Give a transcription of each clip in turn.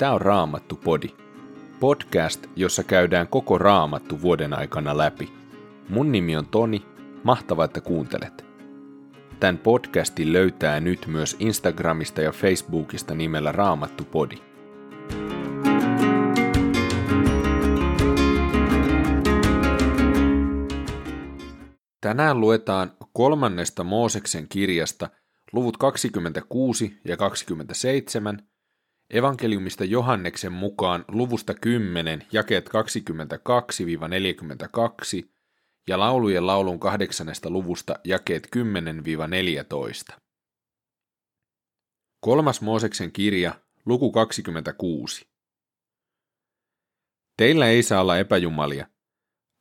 Tämä on Raamattu Podi. Podcast, jossa käydään koko Raamattu vuoden aikana läpi. Mun nimi on Toni, mahtavaa, että kuuntelet. Tämän podcastin löytää nyt myös Instagramista ja Facebookista nimellä Raamattu Podi. Tänään luetaan kolmannesta Mooseksen kirjasta luvut 26 ja 27 – Evankeliumista Johanneksen mukaan luvusta 10, jakeet 22-42 ja laulujen laulun kahdeksannesta luvusta jakeet 10-14. Kolmas Mooseksen kirja, luku 26. Teillä ei saa olla epäjumalia.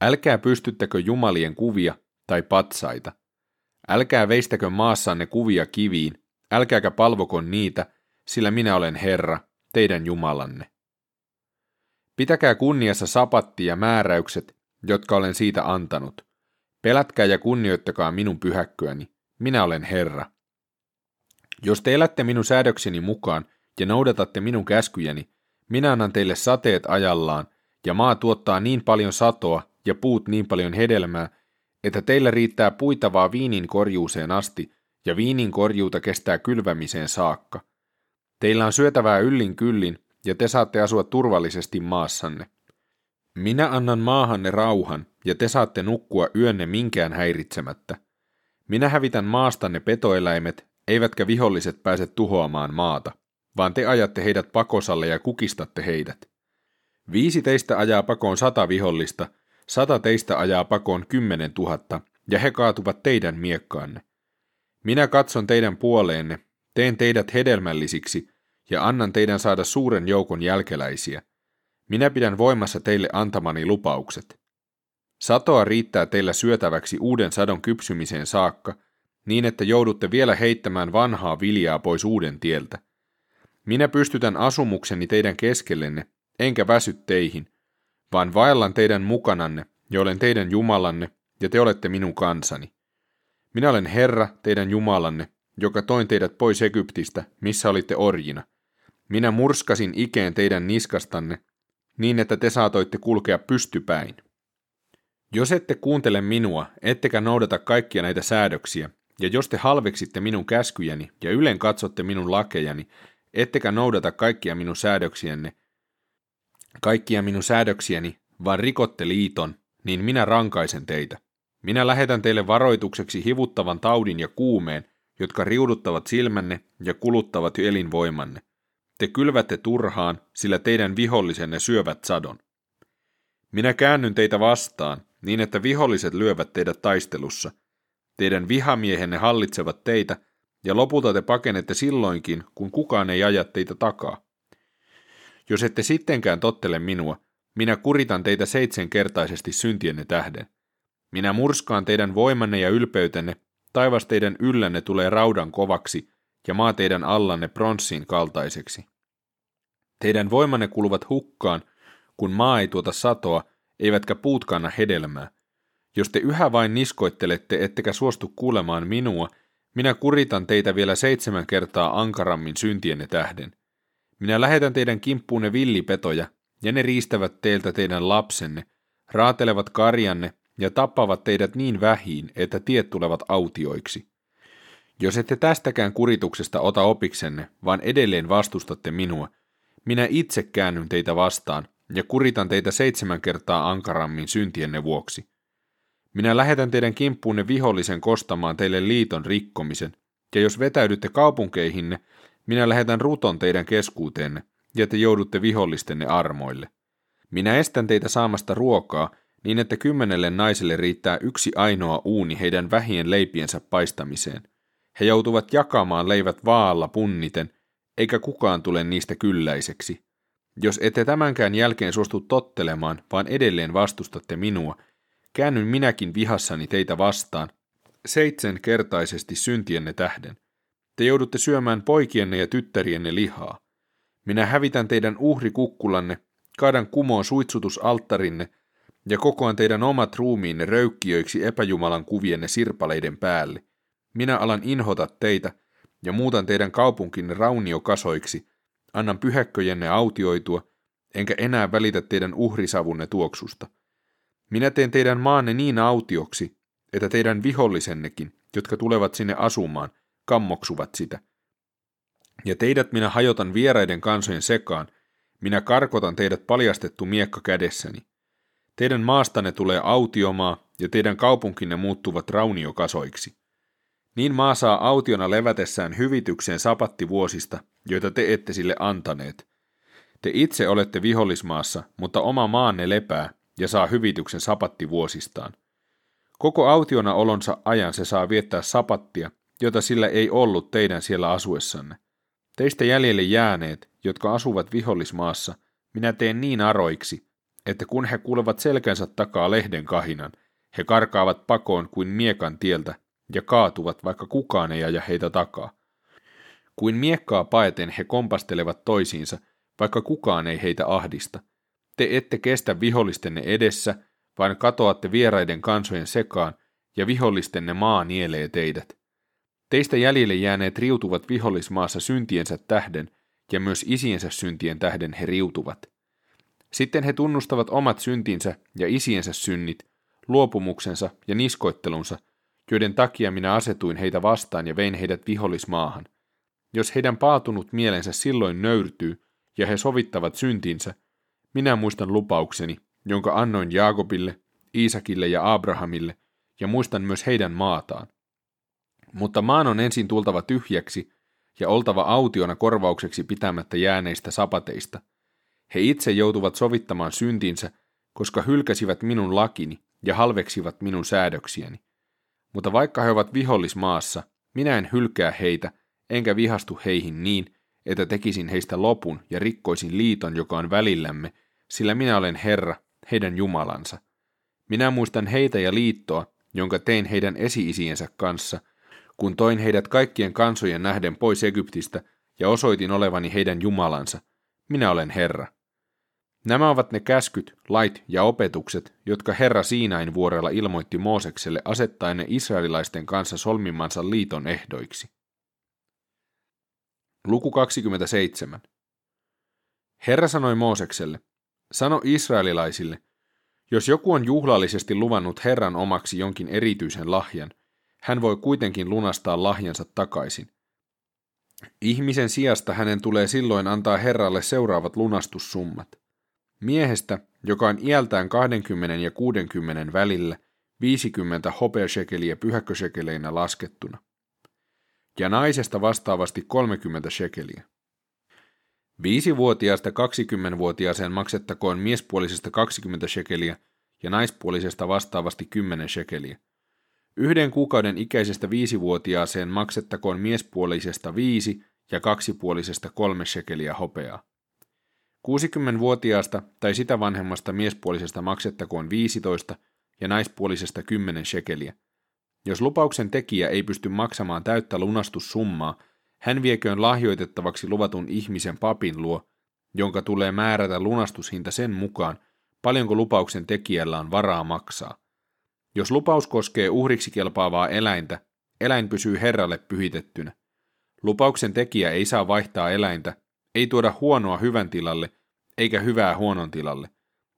Älkää pystyttäkö jumalien kuvia tai patsaita. Älkää veistäkö maassanne kuvia kiviin, älkääkä palvoko niitä, sillä minä olen Herra, teidän Jumalanne. Pitäkää kunniassa sapatti ja määräykset, jotka olen siitä antanut. Pelätkää ja kunnioittakaa minun pyhäkköäni, minä olen Herra. Jos te elätte minun säädökseni mukaan ja noudatatte minun käskyjäni, minä annan teille sateet ajallaan, ja maa tuottaa niin paljon satoa ja puut niin paljon hedelmää, että teillä riittää puitavaa viinin korjuuseen asti, ja viinin korjuuta kestää kylvämiseen saakka. Teillä on syötävää yllin kyllin, ja te saatte asua turvallisesti maassanne. Minä annan maahanne rauhan, ja te saatte nukkua yönne minkään häiritsemättä. Minä hävitän maastanne petoeläimet, eivätkä viholliset pääse tuhoamaan maata, vaan te ajatte heidät pakosalle ja kukistatte heidät. Viisi teistä ajaa pakoon sata vihollista, sata teistä ajaa pakoon kymmenen tuhatta, ja he kaatuvat teidän miekkaanne. Minä katson teidän puoleenne, teen teidät hedelmällisiksi ja annan teidän saada suuren joukon jälkeläisiä. Minä pidän voimassa teille antamani lupaukset. Satoa riittää teillä syötäväksi uuden sadon kypsymiseen saakka, niin että joudutte vielä heittämään vanhaa viljaa pois uuden tieltä. Minä pystytän asumukseni teidän keskellenne, enkä väsy teihin, vaan vaellan teidän mukananne, ja olen teidän Jumalanne, ja te olette minun kansani. Minä olen Herra, teidän Jumalanne, joka toin teidät pois Egyptistä, missä olitte orjina. Minä murskasin ikeen teidän niskastanne, niin että te saatoitte kulkea pystypäin. Jos ette kuuntele minua, ettekä noudata kaikkia näitä säädöksiä, ja jos te halveksitte minun käskyjäni ja ylen katsotte minun lakejani, ettekä noudata kaikkia minun säädöksiänne, kaikkia minun säädöksiäni, vaan rikotte liiton, niin minä rankaisen teitä. Minä lähetän teille varoitukseksi hivuttavan taudin ja kuumeen, jotka riuduttavat silmänne ja kuluttavat elinvoimanne. Te kylvätte turhaan, sillä teidän vihollisenne syövät sadon. Minä käännyn teitä vastaan, niin että viholliset lyövät teidät taistelussa. Teidän vihamiehenne hallitsevat teitä, ja lopulta te pakenette silloinkin, kun kukaan ei aja teitä takaa. Jos ette sittenkään tottele minua, minä kuritan teitä seitsemänkertaisesti syntienne tähden. Minä murskaan teidän voimanne ja ylpeytenne Taivas teidän yllänne tulee raudan kovaksi ja maa teidän allanne pronssiin kaltaiseksi. Teidän voimanne kuluvat hukkaan, kun maa ei tuota satoa, eivätkä puut kanna hedelmää. Jos te yhä vain niskoittelette, ettekä suostu kuulemaan minua, minä kuritan teitä vielä seitsemän kertaa ankarammin syntienne tähden. Minä lähetän teidän kimppuunne villipetoja, ja ne riistävät teiltä teidän lapsenne, raatelevat karjanne ja tappavat teidät niin vähiin, että tiet tulevat autioiksi. Jos ette tästäkään kurituksesta ota opiksenne, vaan edelleen vastustatte minua, minä itse käännyn teitä vastaan ja kuritan teitä seitsemän kertaa ankarammin syntienne vuoksi. Minä lähetän teidän kimppuunne vihollisen kostamaan teille liiton rikkomisen, ja jos vetäydytte kaupunkeihinne, minä lähetän ruton teidän keskuuteenne, ja te joudutte vihollistenne armoille. Minä estän teitä saamasta ruokaa, niin että kymmenelle naiselle riittää yksi ainoa uuni heidän vähien leipiensä paistamiseen. He joutuvat jakamaan leivät vaalla punniten, eikä kukaan tule niistä kylläiseksi. Jos ette tämänkään jälkeen suostu tottelemaan, vaan edelleen vastustatte minua, käännyn minäkin vihassani teitä vastaan, seitsemänkertaisesti syntienne tähden. Te joudutte syömään poikienne ja tyttärienne lihaa. Minä hävitän teidän uhrikukkulanne, kaadan kumoon suitsutusalttarinne ja kokoan teidän omat ruumiinne röykkiöiksi epäjumalan kuvienne sirpaleiden päälle. Minä alan inhota teitä ja muutan teidän kaupunkinne rauniokasoiksi annan pyhäkköjenne autioitua, enkä enää välitä teidän uhrisavunne tuoksusta. Minä teen teidän maanne niin autioksi, että teidän vihollisennekin, jotka tulevat sinne asumaan, kammoksuvat sitä. Ja teidät minä hajotan vieraiden kansojen sekaan, minä karkotan teidät paljastettu miekka kädessäni. Teidän maastanne tulee autiomaa, ja teidän kaupunkinne muuttuvat rauniokasoiksi. Niin maa saa autiona levätessään hyvitykseen sapattivuosista, joita te ette sille antaneet. Te itse olette vihollismaassa, mutta oma maanne lepää ja saa hyvityksen sapattivuosistaan. Koko autiona olonsa ajan se saa viettää sapattia, jota sillä ei ollut teidän siellä asuessanne. Teistä jäljelle jääneet, jotka asuvat vihollismaassa, minä teen niin aroiksi, että kun he kuulevat selkänsä takaa lehden kahinan, he karkaavat pakoon kuin miekan tieltä ja kaatuvat, vaikka kukaan ei aja heitä takaa. Kuin miekkaa paeten he kompastelevat toisiinsa, vaikka kukaan ei heitä ahdista. Te ette kestä vihollistenne edessä, vaan katoatte vieraiden kansojen sekaan, ja vihollistenne maa nielee teidät. Teistä jäljelle jääneet riutuvat vihollismaassa syntiensä tähden, ja myös isiensä syntien tähden he riutuvat. Sitten he tunnustavat omat syntinsä ja isiensä synnit, luopumuksensa ja niskoittelunsa, joiden takia minä asetuin heitä vastaan ja vein heidät vihollismaahan. Jos heidän paatunut mielensä silloin nöyrtyy ja he sovittavat syntinsä, minä muistan lupaukseni, jonka annoin Jaakobille, Iisakille ja Abrahamille, ja muistan myös heidän maataan. Mutta maan on ensin tultava tyhjäksi ja oltava autiona korvaukseksi pitämättä jääneistä sapateista. He itse joutuvat sovittamaan syntinsä, koska hylkäsivät minun lakini ja halveksivat minun säädöksiäni. Mutta vaikka he ovat vihollismaassa, minä en hylkää heitä, enkä vihastu heihin niin, että tekisin heistä lopun ja rikkoisin liiton, joka on välillämme, sillä minä olen Herra, heidän Jumalansa. Minä muistan heitä ja liittoa, jonka tein heidän esi-isiensä kanssa, kun toin heidät kaikkien kansojen nähden pois Egyptistä ja osoitin olevani heidän Jumalansa. Minä olen Herra. Nämä ovat ne käskyt, lait ja opetukset, jotka Herra Siinain vuorella ilmoitti Moosekselle asettaen ne israelilaisten kanssa solmimansa liiton ehdoiksi. Luku 27. Herra sanoi Moosekselle, sano israelilaisille, jos joku on juhlallisesti luvannut Herran omaksi jonkin erityisen lahjan, hän voi kuitenkin lunastaa lahjansa takaisin. Ihmisen sijasta hänen tulee silloin antaa Herralle seuraavat lunastussummat. Miehestä, joka on iältään 20 ja 60 välillä, 50 hopeashekeliä pyhäkkösekeleinä laskettuna. Ja naisesta vastaavasti 30 shekeliä. Viisivuotiaasta 20-vuotiaaseen maksettakoon miespuolisesta 20 shekeliä ja naispuolisesta vastaavasti 10 shekeliä. Yhden kuukauden ikäisestä viisivuotiaaseen maksettakoon miespuolisesta viisi ja kaksipuolisesta kolme shekeliä hopeaa. 60-vuotiaasta tai sitä vanhemmasta miespuolisesta maksettakoon 15 ja naispuolisesta 10 shekeliä. Jos lupauksen tekijä ei pysty maksamaan täyttä lunastussummaa, hän vieköön lahjoitettavaksi luvatun ihmisen papin luo, jonka tulee määrätä lunastushinta sen mukaan, paljonko lupauksen tekijällä on varaa maksaa. Jos lupaus koskee uhriksi kelpaavaa eläintä, eläin pysyy herralle pyhitettynä. Lupauksen tekijä ei saa vaihtaa eläintä, ei tuoda huonoa hyvän tilalle, eikä hyvää huonon tilalle.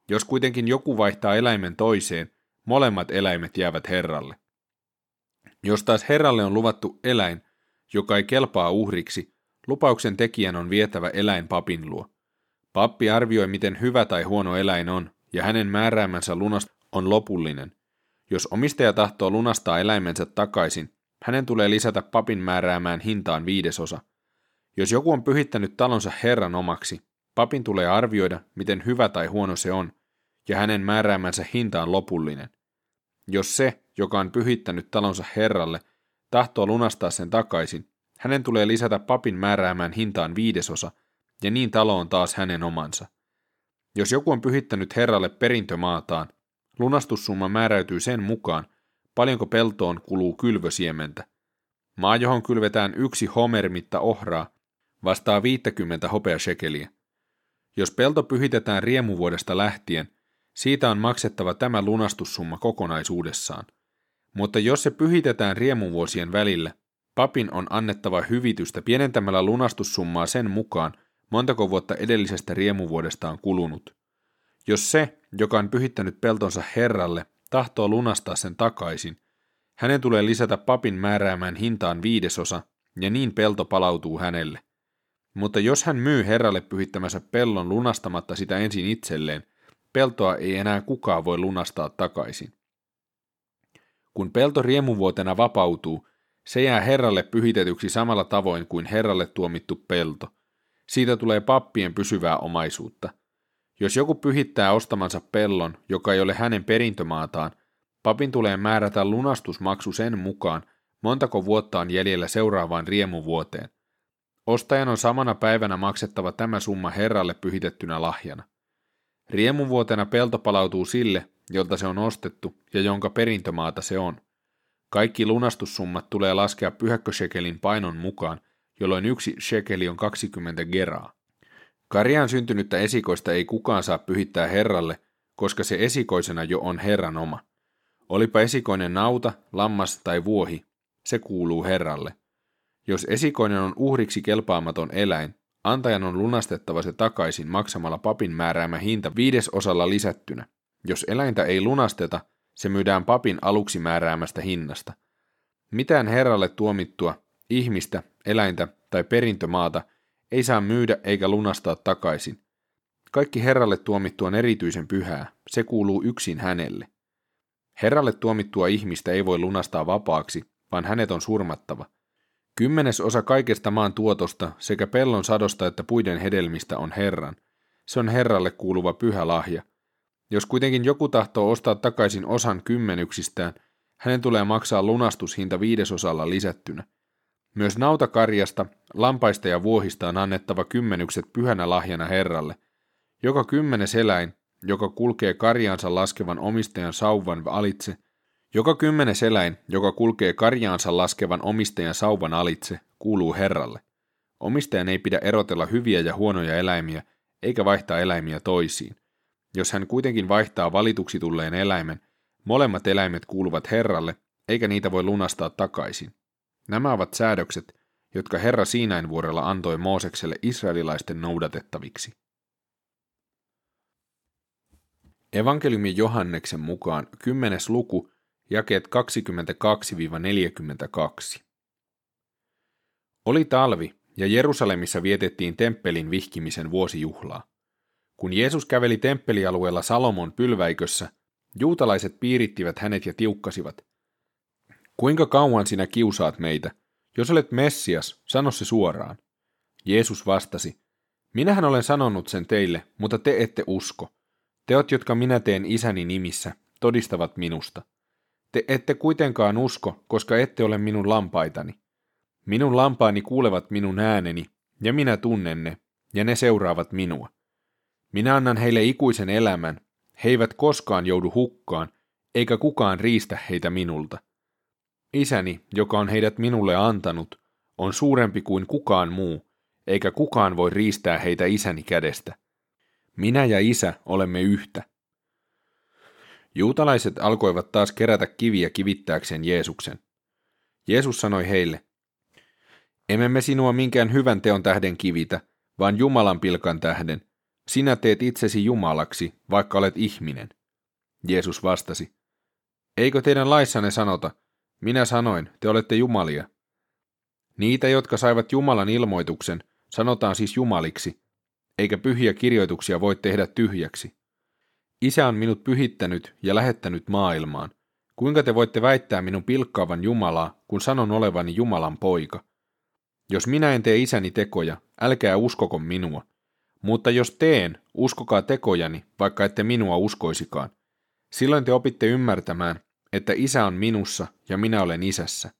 Jos kuitenkin joku vaihtaa eläimen toiseen, molemmat eläimet jäävät herralle. Jos taas herralle on luvattu eläin, joka ei kelpaa uhriksi, lupauksen tekijän on vietävä eläin papin luo. Pappi arvioi, miten hyvä tai huono eläin on, ja hänen määräämänsä lunast on lopullinen. Jos omistaja tahtoo lunastaa eläimensä takaisin, hänen tulee lisätä papin määräämään hintaan viidesosa. Jos joku on pyhittänyt talonsa Herran omaksi, papin tulee arvioida, miten hyvä tai huono se on, ja hänen määräämänsä hinta on lopullinen. Jos se, joka on pyhittänyt talonsa Herralle, tahtoo lunastaa sen takaisin, hänen tulee lisätä papin määräämään hintaan viidesosa, ja niin talo on taas hänen omansa. Jos joku on pyhittänyt Herralle perintömaataan, lunastussumma määräytyy sen mukaan, paljonko peltoon kuluu kylvösiementä. Maa, johon kylvetään yksi homermitta ohraa, vastaa 50 hopeashekeliä. Jos pelto pyhitetään riemuvuodesta lähtien, siitä on maksettava tämä lunastussumma kokonaisuudessaan. Mutta jos se pyhitetään riemuvuosien välillä, papin on annettava hyvitystä pienentämällä lunastussummaa sen mukaan, montako vuotta edellisestä riemuvuodesta on kulunut. Jos se, joka on pyhittänyt peltonsa Herralle, tahtoo lunastaa sen takaisin, hänen tulee lisätä papin määräämään hintaan viidesosa, ja niin pelto palautuu hänelle. Mutta jos hän myy Herralle pyhittämänsä pellon lunastamatta sitä ensin itselleen, peltoa ei enää kukaan voi lunastaa takaisin. Kun pelto riemuvuotena vapautuu, se jää Herralle pyhitetyksi samalla tavoin kuin Herralle tuomittu pelto. Siitä tulee pappien pysyvää omaisuutta. Jos joku pyhittää ostamansa pellon, joka ei ole hänen perintömaataan, papin tulee määrätä lunastusmaksu sen mukaan, montako vuotta on jäljellä seuraavaan riemuvuoteen. Ostajan on samana päivänä maksettava tämä summa Herralle pyhitettynä lahjana. Riemuvuotena pelto palautuu sille, jolta se on ostettu ja jonka perintömaata se on. Kaikki lunastussummat tulee laskea pyhäkköshekelin painon mukaan, jolloin yksi shekeli on 20 geraa. Karjaan syntynyttä esikoista ei kukaan saa pyhittää Herralle, koska se esikoisena jo on Herran oma. Olipa esikoinen nauta, lammas tai vuohi, se kuuluu Herralle. Jos esikoinen on uhriksi kelpaamaton eläin, antajan on lunastettava se takaisin maksamalla papin määräämä hinta viidesosalla lisättynä. Jos eläintä ei lunasteta, se myydään papin aluksi määräämästä hinnasta. Mitään herralle tuomittua, ihmistä, eläintä tai perintömaata ei saa myydä eikä lunastaa takaisin. Kaikki herralle tuomittu on erityisen pyhää, se kuuluu yksin hänelle. Herralle tuomittua ihmistä ei voi lunastaa vapaaksi, vaan hänet on surmattava. Kymmenes osa kaikesta maan tuotosta sekä pellon sadosta että puiden hedelmistä on Herran. Se on Herralle kuuluva pyhä lahja. Jos kuitenkin joku tahtoo ostaa takaisin osan kymmenyksistään, hänen tulee maksaa lunastushinta viidesosalla lisättynä. Myös nautakarjasta, lampaista ja vuohista on annettava kymmenykset pyhänä lahjana Herralle. Joka kymmenes eläin, joka kulkee karjaansa laskevan omistajan sauvan alitse, joka kymmenes eläin, joka kulkee karjaansa laskevan omistajan sauvan alitse, kuuluu Herralle. Omistajan ei pidä erotella hyviä ja huonoja eläimiä, eikä vaihtaa eläimiä toisiin. Jos hän kuitenkin vaihtaa valituksi tulleen eläimen, molemmat eläimet kuuluvat Herralle, eikä niitä voi lunastaa takaisin. Nämä ovat säädökset, jotka Herra Siinain vuorella antoi Moosekselle israelilaisten noudatettaviksi. Evankeliumi Johanneksen mukaan 10. luku, jakeet 22-42. Oli talvi, ja Jerusalemissa vietettiin temppelin vihkimisen vuosijuhlaa. Kun Jeesus käveli temppelialueella Salomon pylväikössä, juutalaiset piirittivät hänet ja tiukkasivat. Kuinka kauan sinä kiusaat meitä? Jos olet Messias, sano se suoraan. Jeesus vastasi, minähän olen sanonut sen teille, mutta te ette usko. Teot, jotka minä teen isäni nimissä, todistavat minusta. Te ette kuitenkaan usko, koska ette ole minun lampaitani. Minun lampaani kuulevat minun ääneni, ja minä tunnen ne, ja ne seuraavat minua. Minä annan heille ikuisen elämän, he eivät koskaan joudu hukkaan, eikä kukaan riistä heitä minulta. Isäni, joka on heidät minulle antanut, on suurempi kuin kukaan muu, eikä kukaan voi riistää heitä isäni kädestä. Minä ja isä olemme yhtä. Juutalaiset alkoivat taas kerätä kiviä kivittääkseen Jeesuksen. Jeesus sanoi heille, Emme me sinua minkään hyvän teon tähden kivitä, vaan Jumalan pilkan tähden. Sinä teet itsesi Jumalaksi, vaikka olet ihminen. Jeesus vastasi, Eikö teidän laissanne sanota, minä sanoin, te olette jumalia. Niitä, jotka saivat Jumalan ilmoituksen, sanotaan siis jumaliksi, eikä pyhiä kirjoituksia voi tehdä tyhjäksi. Isä on minut pyhittänyt ja lähettänyt maailmaan. Kuinka te voitte väittää minun pilkkaavan Jumalaa, kun sanon olevani Jumalan poika? Jos minä en tee isäni tekoja, älkää uskoko minua. Mutta jos teen, uskokaa tekojani, vaikka ette minua uskoisikaan. Silloin te opitte ymmärtämään, että isä on minussa ja minä olen isässä.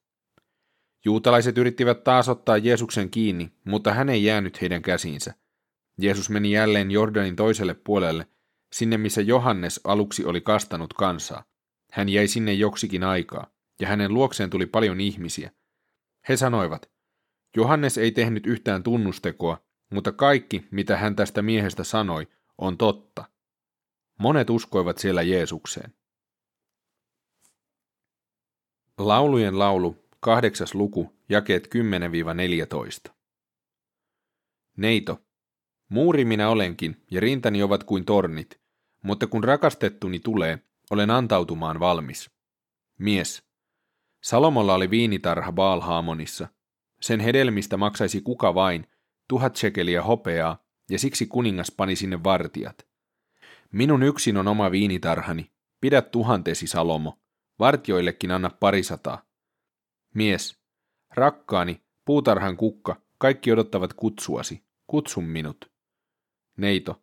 Juutalaiset yrittivät taas ottaa Jeesuksen kiinni, mutta hän ei jäänyt heidän käsiinsä. Jeesus meni jälleen Jordanin toiselle puolelle, sinne missä Johannes aluksi oli kastanut kansaa. Hän jäi sinne joksikin aikaa, ja hänen luokseen tuli paljon ihmisiä. He sanoivat, Johannes ei tehnyt yhtään tunnustekoa, mutta kaikki, mitä hän tästä miehestä sanoi, on totta. Monet uskoivat siellä Jeesukseen. Laulujen laulu, kahdeksas luku, jakeet 10-14. Neito, Muuri minä olenkin, ja rintani ovat kuin tornit, mutta kun rakastettuni tulee, olen antautumaan valmis. Mies. Salomolla oli viinitarha Baalhaamonissa. Sen hedelmistä maksaisi kuka vain, tuhat shekeliä hopeaa, ja siksi kuningas pani sinne vartijat. Minun yksin on oma viinitarhani, pidä tuhantesi Salomo, vartioillekin anna parisataa. Mies, rakkaani, puutarhan kukka, kaikki odottavat kutsuasi, kutsun minut. Neito,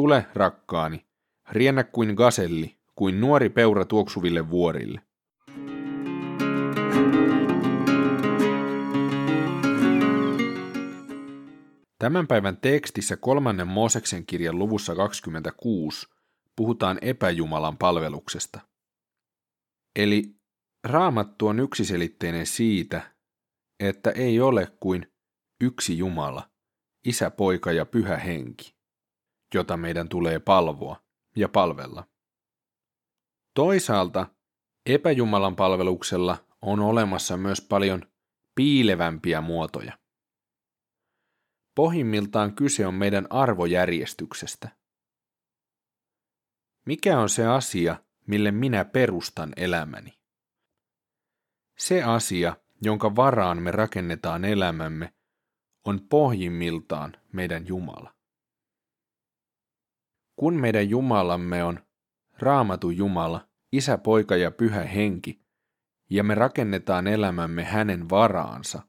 tule rakkaani, riennä kuin gaselli, kuin nuori peura tuoksuville vuorille. Tämän päivän tekstissä kolmannen Mooseksen kirjan luvussa 26 puhutaan epäjumalan palveluksesta. Eli raamattu on yksiselitteinen siitä, että ei ole kuin yksi Jumala, Isä, Poika ja Pyhä Henki, jota meidän tulee palvoa ja palvella. Toisaalta epäjumalan palveluksella on olemassa myös paljon piilevämpiä muotoja. Pohjimmiltaan kyse on meidän arvojärjestyksestä. Mikä on se asia, mille minä perustan elämäni? Se asia, jonka varaan me rakennetaan elämämme, on pohjimmiltaan meidän Jumala. Kun meidän Jumalamme on Raamatu Jumala, Isä, Poika ja Pyhä Henki, ja me rakennetaan elämämme hänen varaansa,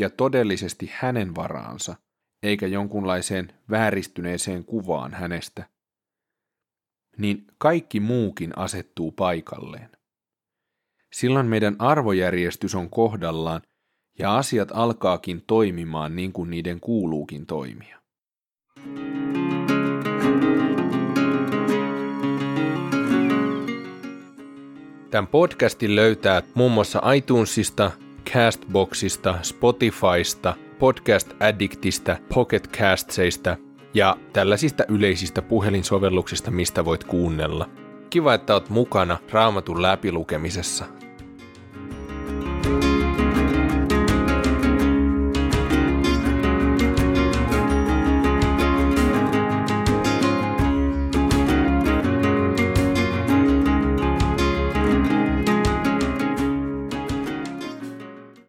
ja todellisesti hänen varaansa, eikä jonkunlaiseen vääristyneeseen kuvaan hänestä, niin kaikki muukin asettuu paikalleen. Silloin meidän arvojärjestys on kohdallaan ja asiat alkaakin toimimaan niin kuin niiden kuuluukin toimia. Tämän podcastin löytää muun muassa iTunesista, Castboxista, Spotifysta, Podcast Addictista, Pocket Castseista ja tällaisista yleisistä puhelinsovelluksista, mistä voit kuunnella. Kiva, että oot mukana raamatun läpilukemisessa.